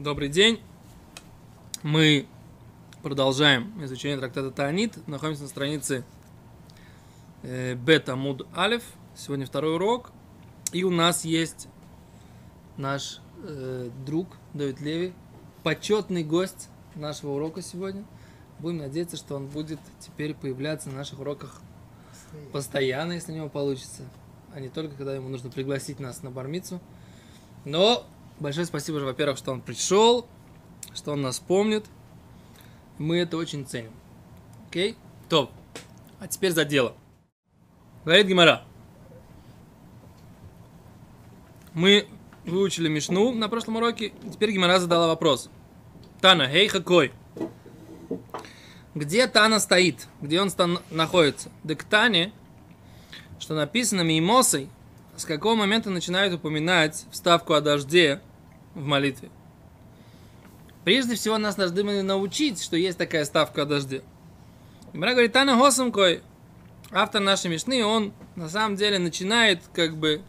Добрый день. Мы продолжаем изучение трактата Таанит. Находимся на странице э, Бета Муд Алиф. Сегодня второй урок. И у нас есть наш э, друг Давид Леви, почетный гость нашего урока сегодня. Будем надеяться, что он будет теперь появляться на наших уроках постоянно, если у него получится, а не только когда ему нужно пригласить нас на бармицу. Но большое спасибо, во-первых, что он пришел, что он нас помнит. Мы это очень ценим. Окей? Топ. А теперь за дело. Говорит Гимара. Мы выучили Мишну на прошлом уроке. Теперь Гимара задала вопрос. Тана, хей, какой? Где Тана стоит? Где он стан- находится? Да к Тане, что написано Мимосой, с какого момента начинают упоминать вставку о дожде в молитве? Прежде всего, нас должны научить, что есть такая ставка о дожде. Гимара говорит, Тана Хосамкой, автор нашей Мишны, он на самом деле начинает как бы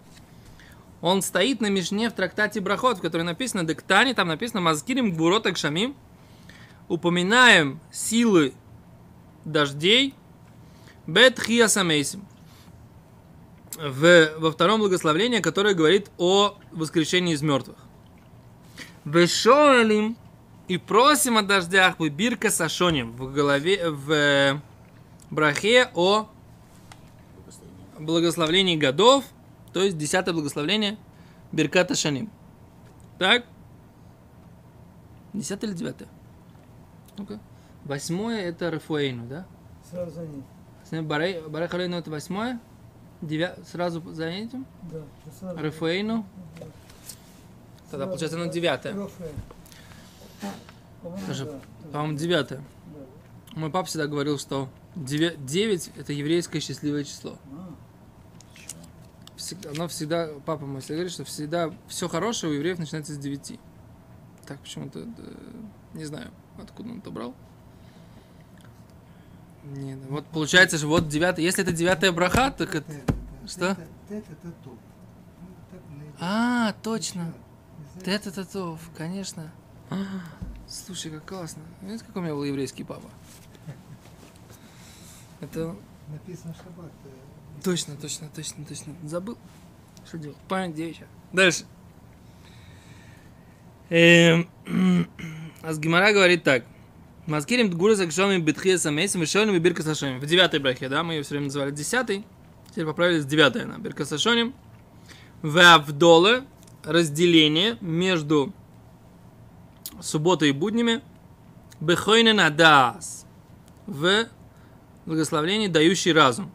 он стоит на Мишне в трактате Брахот, в которой написано Дектани, там написано Мазкирим Гбурот Шамим. Упоминаем силы дождей Бет Хиасамейсим. В, во втором благословении, которое говорит о воскрешении из мертвых. Вешоэлим и просим о дождях в Бирка Сашоним в голове в брахе о благословении годов, то есть десятое благословение Бирката Шаним. Так? Десятое или девятое? Ну-ка. Восьмое это Рафуэйну, да? Сразу за ним. Барахалейну это восьмое? Девя... Сразу за этим? Да. Рафуэйну? Тогда получается оно девятое. Даже, да. По-моему, девятое. Мой папа всегда говорил, что деве- девять это еврейское счастливое число. Всегда, оно всегда, папа мой всегда говорит, что всегда все хорошее у евреев начинается с девяти. Так почему-то, не знаю, откуда он это брал. Нет, вот получается, что вот девятый, если это девятая браха, так это... Что? Ну, А, точно. Да. Это тов, конечно. Слушай, как классно. Видите, какой у меня был еврейский папа? Это Написано шаббат. э, Точно, точно, точно, точно. Забыл. Что делать? Память девичья. Дальше. Эм, А с Гимара говорит так. Маскирим дгура закшоми битхия самейсим и шолим и бирка сашоним. В девятой брахе, да? Мы ее все время называли десятой. Теперь поправили с девятой на бирка сашоним. В Авдоле разделение между субботой и буднями. Бехойнен адас. В благословении дающий разум.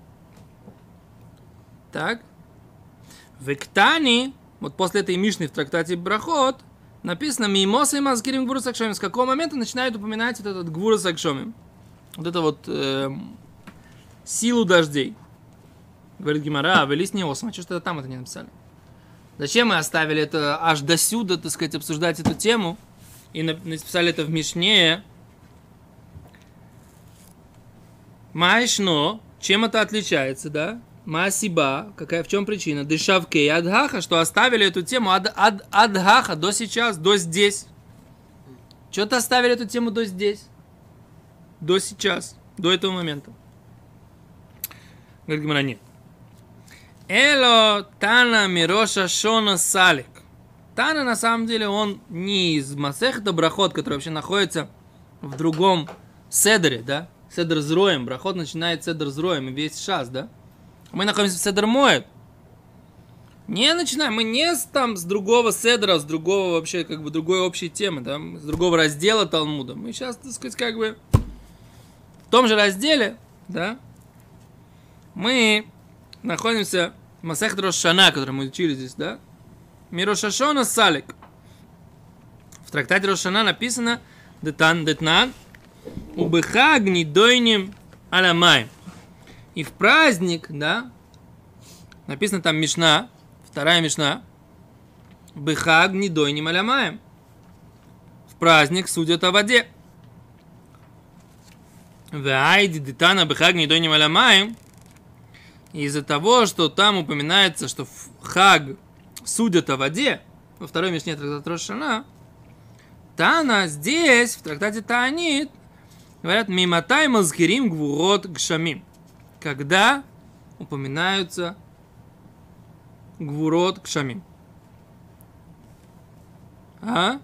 Так. В Иктане, вот после этой Мишны в трактате Брахот, написано Мимоса и Мазкирим Гвура Сакшомим. С какого момента начинают упоминать вот этот Сакшомим? Вот это вот эм, силу дождей. Говорит Гимара, а велись не осма. Что что там это не написали? Зачем мы оставили это аж до сюда, так сказать, обсуждать эту тему? И нап- написали это в Мишне. Майшно, чем это отличается, да? Масиба, какая, в чем причина? Дышавке и адгаха, что оставили эту тему ад, ад, адгаха до сейчас, до здесь. Что-то оставили эту тему до здесь. До сейчас, до этого момента. Говорит Гимара, нет. Эло Тана Мироша Шона Салик. Тана, на самом деле, он не из Масехта Брахот, который вообще находится в другом Седере, да? Седер с Роем. Брахот начинает Седер с Роем и весь шас, да? Мы находимся в Седер Моет. Не начинаем, мы не с, там с другого Седра, с другого вообще, как бы, другой общей темы, да? с другого раздела Талмуда. Мы сейчас, так сказать, как бы в том же разделе, да, мы находимся Масехт Рошана, который мы учили здесь, да? Мирошашона Салик. В трактате Рошана написано Детан Детнан Убыха гнидойним аламай. И в праздник, да, написано там Мишна, вторая Мишна, Быха гнидойним аламаем. В праздник судят о воде. Вайди детана быха гнидойним аламаем. Из-за того, что там упоминается, что хаг судят о воде, во второй Мишне трактат Рошана, Тана здесь, в трактате Таанит, говорят, миматай мазкирим гвурот гшамим. Когда упоминаются гвурот гшамим. А?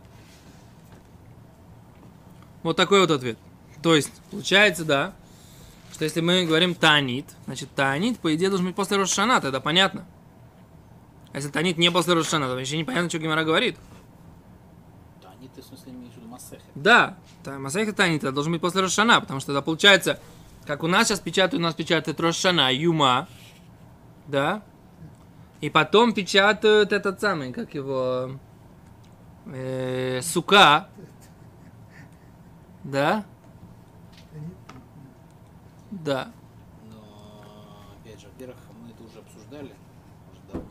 Вот такой вот ответ. То есть, получается, да, что если мы говорим Таанит, значит, Таанит, по идее, должен быть после Рошана, тогда понятно. А если Таанит не после Рошана, то вообще непонятно, что Гимара говорит. Ты в смысле имеешь в виду Масехет. Да, Масайха Таанит это должен быть после Рошана, потому что тогда получается, как у нас сейчас печатают, у нас печатают Рошана, Юма, да, и потом печатают этот самый, как его, э, Сука, да, да. Но, опять же, во-первых, мы это уже обсуждали уже давно,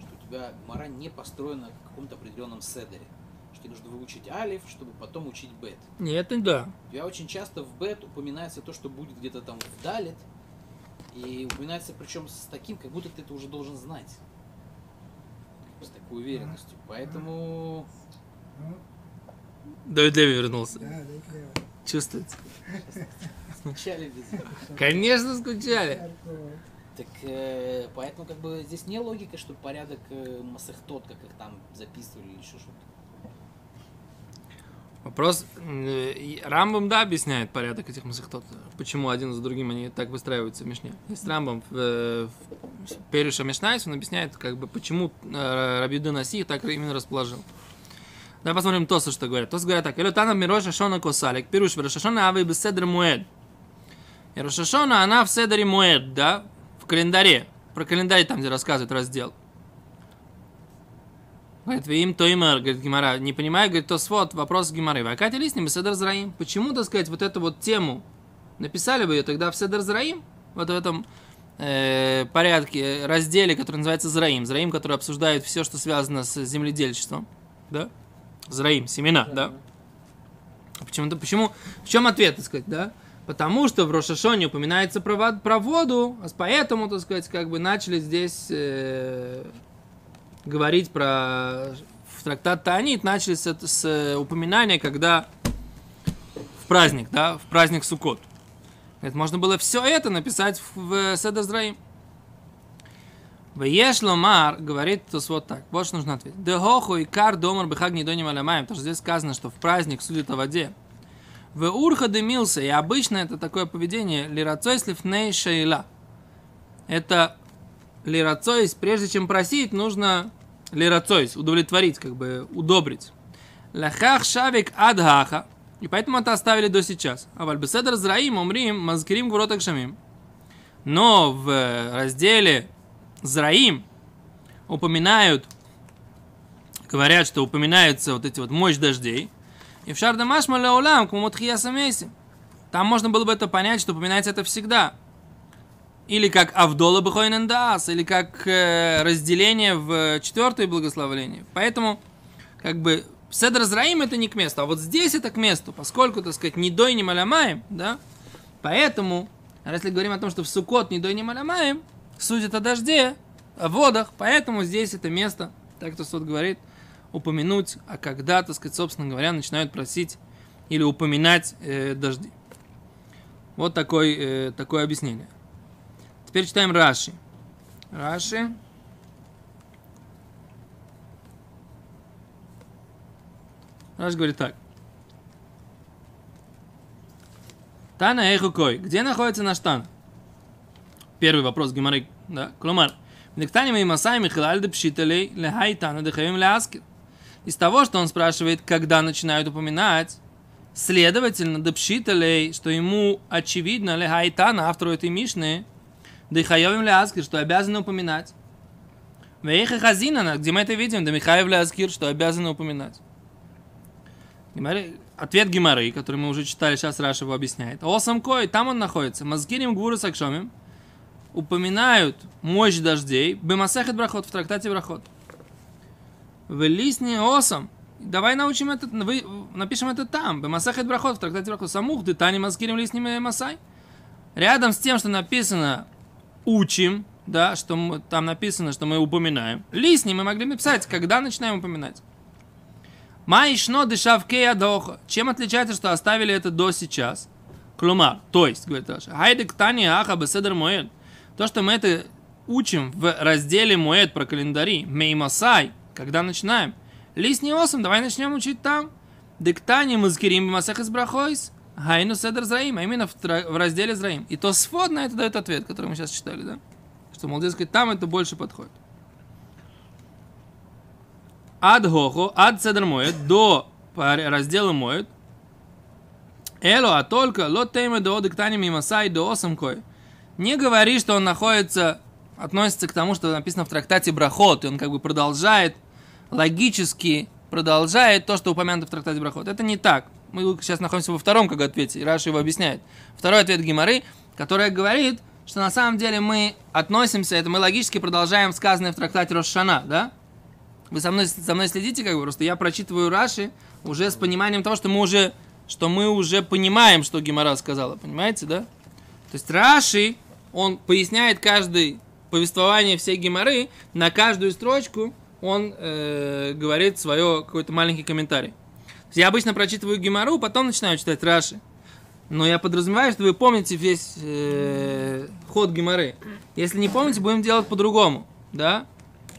что у тебя Мара не построена в каком-то определенном седере. Что тебе нужно выучить алиф, чтобы потом учить бет. Нет, не да. У тебя очень часто в бет упоминается то, что будет где-то там в далит, и упоминается причем с таким, как будто ты это уже должен знать. С такой уверенностью. Поэтому Давид Леви вернулся. да, да, клево. Чувствуете? вначале без Конечно, скучали. Так э, поэтому как бы здесь не логика, что порядок э, מסכתות, как их там записывали или еще что-то. Вопрос, э, Рамбам, да, объясняет порядок этих מסכתות. Почему один за другим они так выстраиваются в Мишне. Есть Рамбам в, э, в פירוש משניות, он объясняет, как бы, почему э, Раби Иуда Наси так именно расположил. Давай посмотрим Тоса, что говорят. Тос говорят так. Элю Тана Мироша Шона Косалик. Пируш Рошашона Авы Беседр Муэд. И Рошашона, она в Седере Муэд, да, в календаре. Про календарь там, где рассказывает раздел. Говорит, им то имер, говорит Гимара, не понимаю, говорит, то свод, вопрос Гимары. Вакати листни Седер Зраим. Почему, так сказать, вот эту вот тему написали бы ее тогда в Седер Зраим? Вот в этом э, порядке, разделе, который называется Зраим. Зраим, который обсуждает все, что связано с земледельчеством. Да? Зраим, семена, да? Почему-то, почему, в чем ответ, так сказать, да? Потому что в Рошашоне упоминается про, про воду, а поэтому, так сказать, как бы начали здесь э, говорить про в трактат Таанит, начали с, это- с упоминания, когда в праздник, да, в праздник Суккот. Говорит, можно было все это написать в, в Седер Зраим. Вееш ломар, говорит Тос вот так, вот что нужно ответить. Дехоху и кар домар бехаг не доним потому что здесь сказано, что в праздник судят о воде. В урха дымился, и обычно это такое поведение лирацой слифней шейла. Это лирацой, прежде чем просить, нужно лирацой, удовлетворить, как бы удобрить. Лахах шавик адхаха. И поэтому это оставили до сейчас. А вальбеседр зраим умрим мазкирим гуротак шамим. Но в разделе Зраим упоминают, говорят, что упоминаются вот эти вот мощь дождей. И в Шардамаш Малеулам, Кумутхия Самейси. Там можно было бы это понять, что упоминается это всегда. Или как Авдола Бехойнендас, или как э, разделение в четвертое благословление. Поэтому, как бы, Седр Зраим это не к месту, а вот здесь это к месту, поскольку, так сказать, не дой, не малямаем, да, поэтому, если говорим о том, что в Сукот не дой, не малямаем, судят о дожде, о водах, поэтому здесь это место, так кто суд говорит, упомянуть, а когда, так сказать, собственно говоря, начинают просить или упоминать э, дожди. Вот такой, э, такое объяснение. Теперь читаем Раши. Раши. Раши говорит так. Тана Эхукой. Где находится наш Тан? Первый вопрос Гимары. Да? Кломар. Нектани мы масай михалаль де пшиталей лехай тана дехавим ляскер. Из того, что он спрашивает, когда начинают упоминать, следовательно, депшиталей, что ему очевидно, лехай тана, автору этой Мишны, дехаевим ляскер, что обязаны упоминать. Вейха хазинана, где мы это видим, да Михаев ляскир, что обязаны упоминать. Ответ Гимары, который мы уже читали, сейчас Раша его объясняет. Осам Кой, там он находится. Мазгирим Гуру Сакшомим упоминают мощь дождей. Бемасехет Брахот в трактате Брахот. В лисне Осам. Давай научим это, вы, напишем это там. Бемасехет Брахот в трактате Брахот. Самух, ты тани Мазгирим лисним Масай. Рядом с тем, что написано учим, да, что мы- там написано, что мы упоминаем. Лисни мы могли написать, когда начинаем упоминать. Маишно дешавкея доха. Чем отличается, что оставили это до сейчас? Клумар, то есть, говорит Раша, хайдек тани аха беседер моед. То, что мы это учим в разделе моед про календари, меймасай, когда начинаем. Лист не осом, давай начнем учить там. Диктани мазкирим масах из брахойс. Хайну седер зраим, а именно в, в разделе зраим. И то свод на это дает ответ, который мы сейчас читали, да? Что, мол, дескать, там это больше подходит. Ад хохо, ад седер моет, до раздела моет. Эло, а только лот тейме до диктани мимасай до осам кой. Не говори, что он находится, относится к тому, что написано в трактате Брахот, и он как бы продолжает, логически продолжает то, что упомянуто в трактате Брахот. Это не так. Мы сейчас находимся во втором как ответе, и Раша его объясняет. Второй ответ Гимары, которая говорит, что на самом деле мы относимся, это мы логически продолжаем сказанное в трактате Рошана, да? Вы со мной, со мной следите, как бы, просто я прочитываю Раши уже с пониманием того, что мы уже, что мы уже понимаем, что Гимара сказала, понимаете, да? То есть Раши, он поясняет каждое повествование всей Гимары, на каждую строчку он э, говорит свое какой-то маленький комментарий. Я обычно прочитываю Гимару, потом начинаю читать Раши. Но я подразумеваю, что вы помните весь э, ход Гимары. Если не помните, будем делать по-другому, да?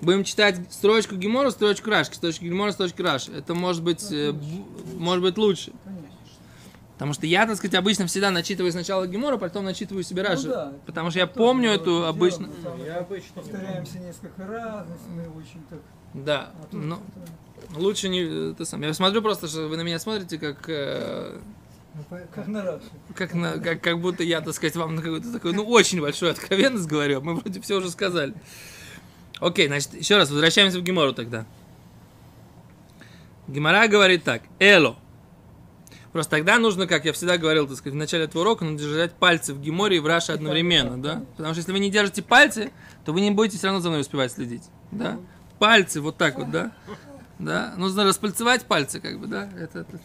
Будем читать строчку Гимора, строчку Рашки, строчку Гимора, строчку Раши. Это может быть, э, может быть лучше. Потому что я, так сказать, обычно всегда начитываю сначала Гимора, потом начитываю себе Раши. Ну да. Потому что я помню эту делаем, обычно... там Я обычно Повторяемся несколько раз, если мы очень так... Да, А тут но это- лучше не... Это сам. Я смотрю просто, что вы на меня смотрите, как... э, ну, как на раз. как, на, как, как будто я, так сказать, вам на какую-то такую, ну, очень большую откровенность говорю. а Мы вроде все уже сказали. Окей, значит, еще раз, возвращаемся в Гемору тогда. Гемора говорит так. Эло. Просто тогда нужно, как я всегда говорил, так сказать, в начале этого урока, нужно держать пальцы в Геморе и в Раше одновременно, да? Потому что если вы не держите пальцы, то вы не будете все равно за мной успевать следить, да? Пальцы вот так вот, да? Да? Нужно распальцевать пальцы, как бы, да? Это, это-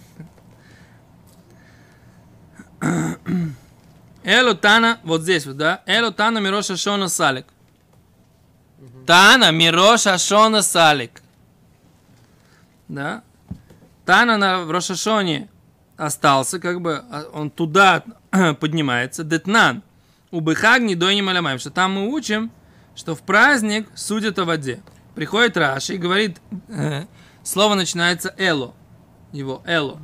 Эло Тана, вот здесь вот, да? Эло Тана Мироша Шона Салик. Тана Мироша Шона Салик. Да? Тана на, Рошашоне остался, как бы, а он туда поднимается. Детнан. У Бехагни до Малямаем. Что там мы учим, что в праздник судят о воде. Приходит Раши и говорит, э, слово начинается Эло. Его Эло.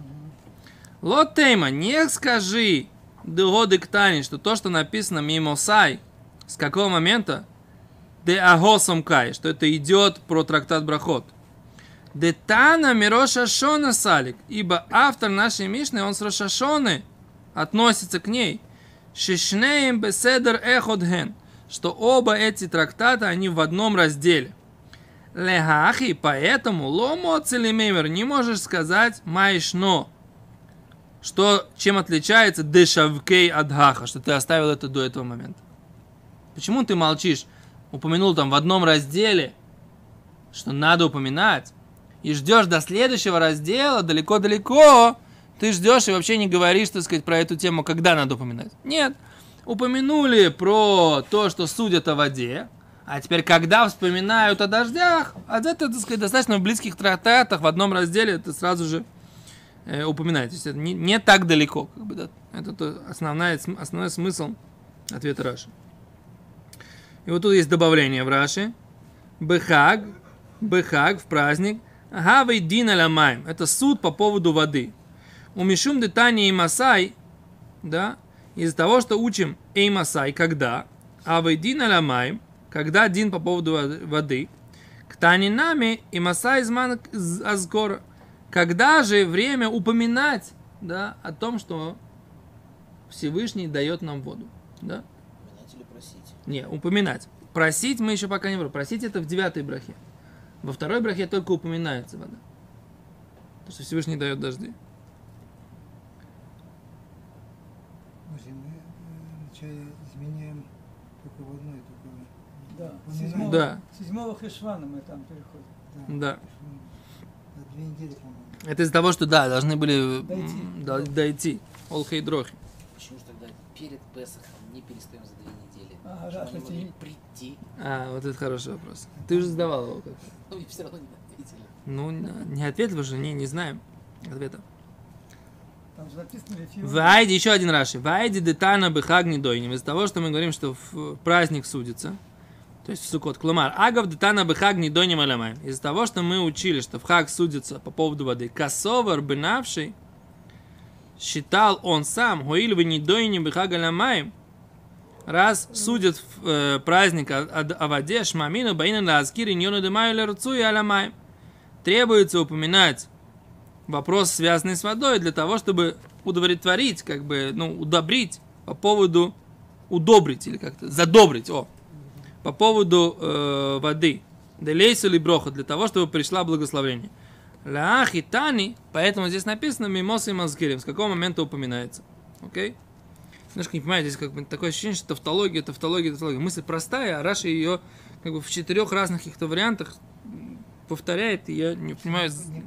Лот Тейма, не скажи Дегоды Ктани, что то, что написано Мимосай, с какого момента? Де Агосом Кай, что это идет про трактат Брахот. Де Тана Мироша Шона Салик, ибо автор нашей Мишны, он с Рошашоны относится к ней. Шишнеем Беседер Эходген, что оба эти трактата, они в одном разделе. Лехахи, поэтому ломо целимемер, не можешь сказать майшно, что, чем отличается дешавкей адхаха, что ты оставил это до этого момента. Почему ты молчишь? Упомянул там в одном разделе, что надо упоминать, и ждешь до следующего раздела, далеко-далеко, ты ждешь и вообще не говоришь, так сказать, про эту тему, когда надо упоминать. Нет, упомянули про то, что судят о воде, а теперь, когда вспоминают о дождях, а это, так сказать, достаточно в близких трактатах, в одном разделе это сразу же э, упоминает. То есть это не, не так далеко. Как бы, да. Это то основная, основной смысл ответа Раши. И вот тут есть добавление в Раши. Бехаг, Бехаг в праздник. Гавей дин аламаем. Это суд по поводу воды. У Мишум детани и Масай, да, из-за того, что учим Эй Масай, когда, Авей дин аламаем, когда дин по поводу воды- к Танинами и Масай зман азгора. Когда же время упоминать, да, о том, что Всевышний дает нам воду, да? Упоминать или просить? Не, упоминать. Просить мы еще пока не говорим. Просить это в девятой брахе. Во второй брахе только упоминается вода. То, что Всевышний дает дожди. Э, вначале изменяем только в одной, только... Да. Седьмого, Да. седьмого Хешвана мы там переходим. Да. На две недели, по-моему. Это из-за того, что, да, должны были м, Дойти. да, дойти. Олхейдрохи. Почему же тогда перед Песохом не перестаем за две недели? Ага, Что раз они могли прийти, А, вот это хороший вопрос. Ты уже задавал его как но мне все равно не ответили. Ну, не ответил уже, не, не знаем ответа. Там же написано Лефион. Вайди, еще один Раши. Вайди детана бехаг недойним. Из-за того, что мы говорим, что в праздник судится, то есть в Сукот. Клумар. Агав детана бехаг недойним аламаем. Из-за того, что мы учили, что в хаг судится по поводу воды. Косовар бенавший считал он сам, хуиль вы недойним бехаг аламаем, раз судят э, праздник воде, шмамину, баина лазкири, ньону демаю лерцу и аламаем. Требуется упоминать вопрос, связанный с водой, для того, чтобы удовлетворить, как бы, ну, удобрить по поводу, удобрить или как-то, задобрить, о, по поводу э, воды. Делейсу или броха, для того, чтобы пришла благословение. Лаах и тани, поэтому здесь написано мимоса и мазгирим, с какого момента упоминается. Окей? Немножко не понимаете, здесь как бы такое ощущение, что тавтология, тавтология, тавтология. Мысль простая, а Раша ее как бы в четырех разных каких-то вариантах повторяет, и я не понимаю, Не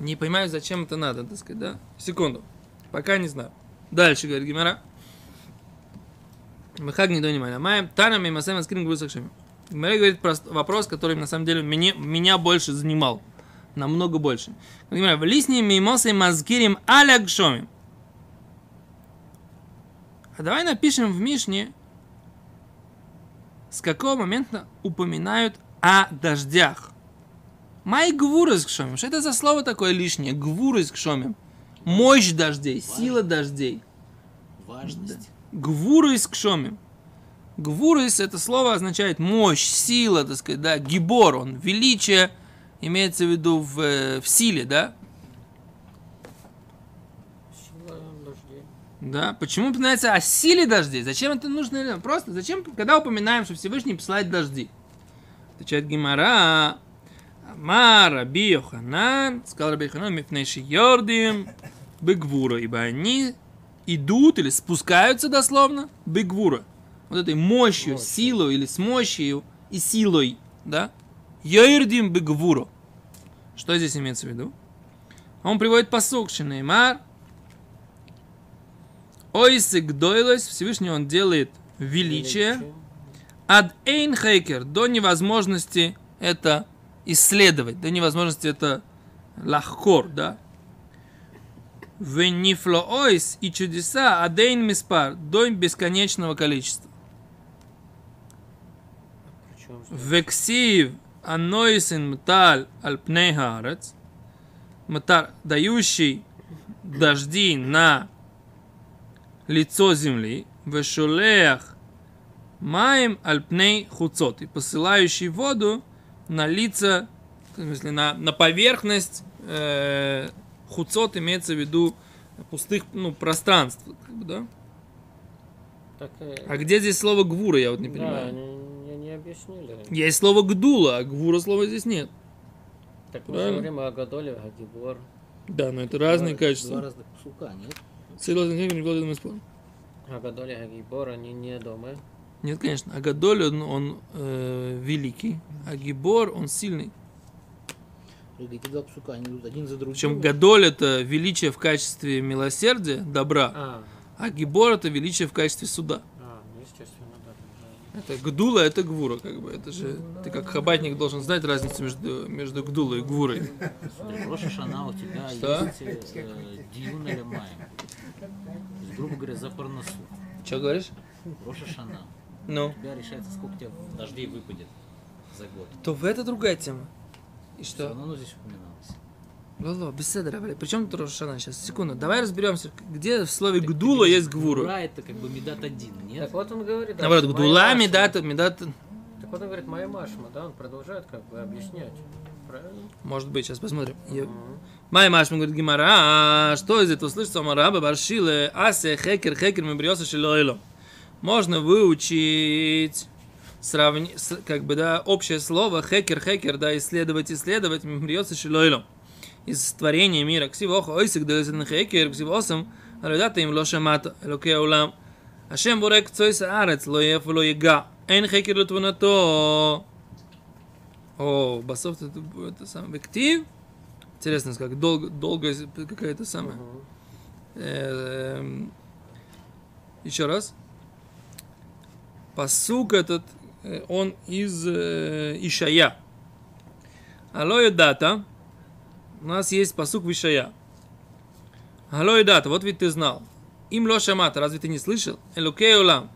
не понимаю, зачем это надо, так сказать, да? Секунду. Пока не знаю. Дальше, говорит Гимара. Махаг не донимай. Маем танами масем аскрин гусакшами. Гимара говорит прост- вопрос, который на самом деле меня, меня больше занимал. Намного больше. Гимара, в лисне мимосы мазкирим аля гшомим. А давай напишем в Мишне, с какого момента упоминают о дождях. Май гвуры кшомим. Что это за слово такое лишнее? Гвуры кшомим. Мощь дождей, сила дождей. Важность. Гвуры кшомим. Гвурис это слово означает мощь, сила, так сказать, да, гибор, он величие, имеется в виду в, э, в силе, да? Сила дождей. Да, почему упоминается о силе дождей? Зачем это нужно? Просто зачем, когда упоминаем, что Всевышний посылает дожди? Отвечает Гимара. Амар Раби Йоханан, сказал Раби Йоханан, мифнейши йордим, бегвура, ибо они идут или спускаются дословно, бегвура. Вот этой мощью, Мощью. силой или с мощью и силой, да? Йордим бегвура. Что здесь имеется в виду? Он приводит посук Шинеймар, Ойсик дойлес, Всевышний он делает величие, ад эйн хейкер, до невозможности это исследовать, до невозможности это лахкор, да? Венифло ойс и чудеса адейн миспар, до бесконечного количества. Вексив анойсин хаарец, матар, дающий дожди на лицо земли, вешулеях маем альпней хуцот, и посылающий воду на лица, в смысле, на, на поверхность э, хуцот имеется в виду пустых ну, пространств, как бы, да? так, э, А где здесь слово гвура, я вот не да, понимаю. не, не объяснили. Есть слово гдула, а гвура слова здесь нет. Так мы Правильно. говорим о Гадоле, о Гибор. Да, но это разные качества. Два разных псука, нет? Согласен, не вкладываем в спор. О Гадоле, о Гибор, они не дома. Нет, конечно. А Гадоль, он, он, э, великий, а Гибор, он сильный. Эти два псука, они идут один за другим. Причем Гадоль это величие в качестве милосердия, добра, А, а Гибор это величие в качестве суда. а, ну, естественно, да. да. Это Гдула, это Гвура, как бы. Это же ты как хабатник должен знать разницу между, между Гдулой и Гвурой. Роша Шана у тебя Что? есть э, Диюн или Маем. То есть, грубо говоря, за парносу. Что говоришь? Роша Шана. Ну. У тебя решается, сколько у тебя дождей выпадет за год. То в это другая тема. И Все что? равно оно здесь упоминалось. Лоло, беседа, Равали. Причем тут Рошана? Сейчас, секунду. Давай разберемся, где в слове Гдула есть Гвура. Гвура это как бы медат один, нет? Так вот он говорит, да, Наоборот, Гдула, Медат. Медат, Так вот он говорит, Майя Машма, да, он продолжает как бы объяснять. Правильно? может быть, сейчас посмотрим. Я-. Май Машма говорит Гимара, а что из этого слышится? Мараба Баршиле, Асе, Хекер, Хекер, Мебриоса, Шилоило. Можно выучить сравни... с- как бы, да, общее слово хекер, хекер, да, исследовать, исследовать, мембриоса шилойло. Из творения мира. Ксивоха ойсик да на хекер, ксивосам, радата им лоша мата, элокея улам. Ашем борек цойса арец, ло еф ло ега. Эн хекер лутвунато. О, басов это, это сам вектив. Интересно, как долго, долго какая-то самая. Эм, Еще раз. Посук этот, э, он из э, Ишая. Алло дата. У нас есть посук Вишая. Алло дата, вот ведь ты знал. Им ло шамата, разве ты не слышал? Элокей улам.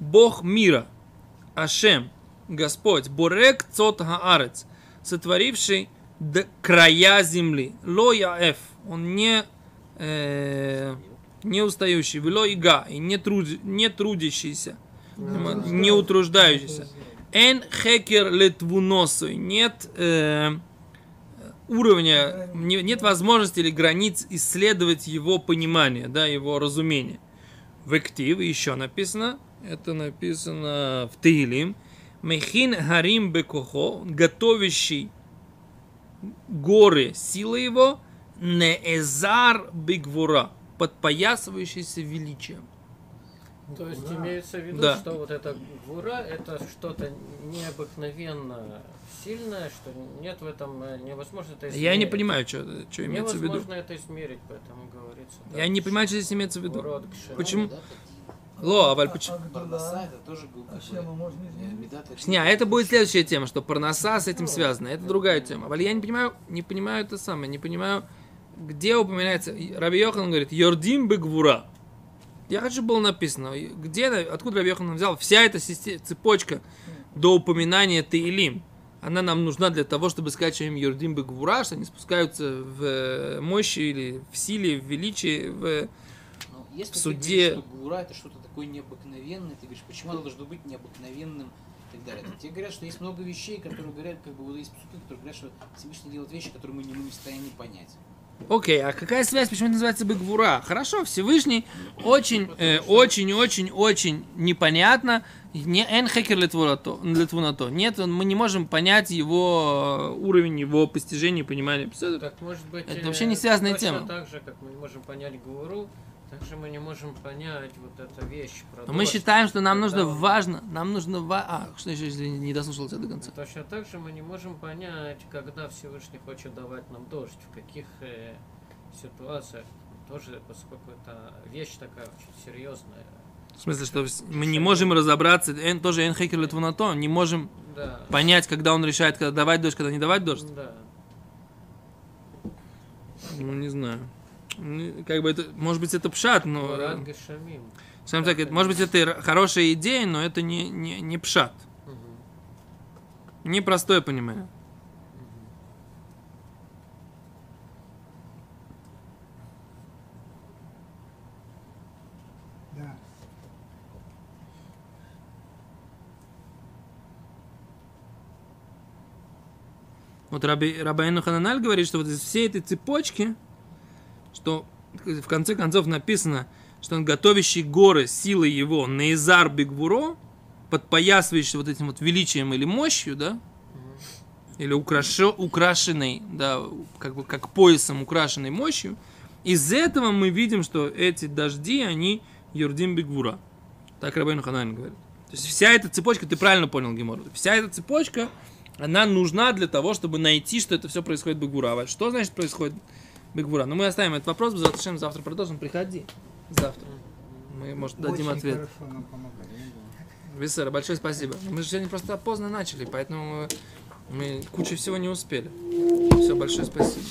Бог мира. Ашем. Господь. Борек цот хаарец. Сотворивший д- края земли. Ло яэф. Он не, э, не устающий. Вело ига. И не, труд- не трудящийся. Не утруждающийся. Эн хекер летвуносой. Нет э, уровня, не- нет возможности или границ исследовать его понимание, да, его разумение. В актив еще написано, это написано в Таилим, Мехин Харим Бекохо, готовящий горы силы его, Неэзар Бигвура, подпоясывающийся величием. То есть имеется в виду, Да. что вот эта гура это что-то необыкновенно сильное, что нет в этом э, невозможно это измерить. Я не понимаю, что, что имеется в виду. Невозможно это измерить, поэтому говорится. Я не понимаю, что здесь имеется в виду. Урод Почему? Да, Ло, а Валь, А- почему? а Парноса Гдула, это тоже а э, Не, а это будет следующая тема, что парноса с этим связано. Это другая тема. Валь, я не понимаю, не понимаю это самое, не понимаю, где упоминается. Раби Йохан говорит, Йордим бегвура. Я хочу было написано, где, откуда Раби Йохан взял вся эта цепочка до упоминания Таилим. Она нам нужна для того, чтобы сказать, что им Йордим бегвура, что они спускаются в э, мощи или в силе, в величии, в... Но если в ты суде- говоришь, что гура это что-то такое необыкновенное, ты говоришь, почему оно должно быть необыкновенным и так далее. Тебе говорят, что есть много вещей, которые говорят, как бы вот есть псуки, которые говорят, что Всевышний делает вещи, которые мы не, мы не в состоянии понять. Окей, а какая связь, почему это называется Бегвура? Хорошо, Всевышний очень, э, очень, очень, очень непонятно. Не энхекер литвунато. Нет, он- мы не можем понять его э, уровень, его постижения, понимания. Так может быть. Это э, вообще не связанная точно тема. так же, как мы не можем понять гуру, так же мы не можем понять вот эту вещь про Но мы считаем, что нам нужно он- важно, нам нужно ва... А, что еще, если не дослушал тебя до конца? Точно так же мы не можем понять, когда Всевышний хочет давать нам дождь, в каких э, ситуациях. Тоже, поскольку это вещь такая очень серьезная. В смысле, что мы не можем разобраться, эн- тоже энхекер литвунато, не можем Да. понять, когда он решает, когда давать дождь, когда не давать дождь. Да. Ну, не знаю. Ну, Как бы это, может быть, это пшат, но... Скажем так, это- может быть, это хорошая идея, но это не, не, не пшат. Мгм. Непростое понимание. Да. Вот Раби, Рабаину Хананаль говорит, что вот из всей этой цепочки, что в конце концов написано, что он готовящий горы силой его, Нейзар Бигвуро, подпоясывающий вот этим вот величием или мощью, да, или украшо, украшенной, да, как бы как поясом украшенной мощью, из этого мы видим, что эти дожди, они יורדים בגבורה. Так Рабейну Хананель говорит. То есть вся эта цепочка, ты правильно понял, Гемор, вся эта цепочка, она нужна для того, чтобы найти, что это все происходит בגבורה. А Что значит происходит בגבורה? Ну, мы оставим этот вопрос, завтра, завтра продолжим, приходи. Завтра. Мы, может, дадим Очень ответ. Висера, большое спасибо. Мы же сегодня просто поздно начали, поэтому мы кучу всего не успели. Все, большое спасибо.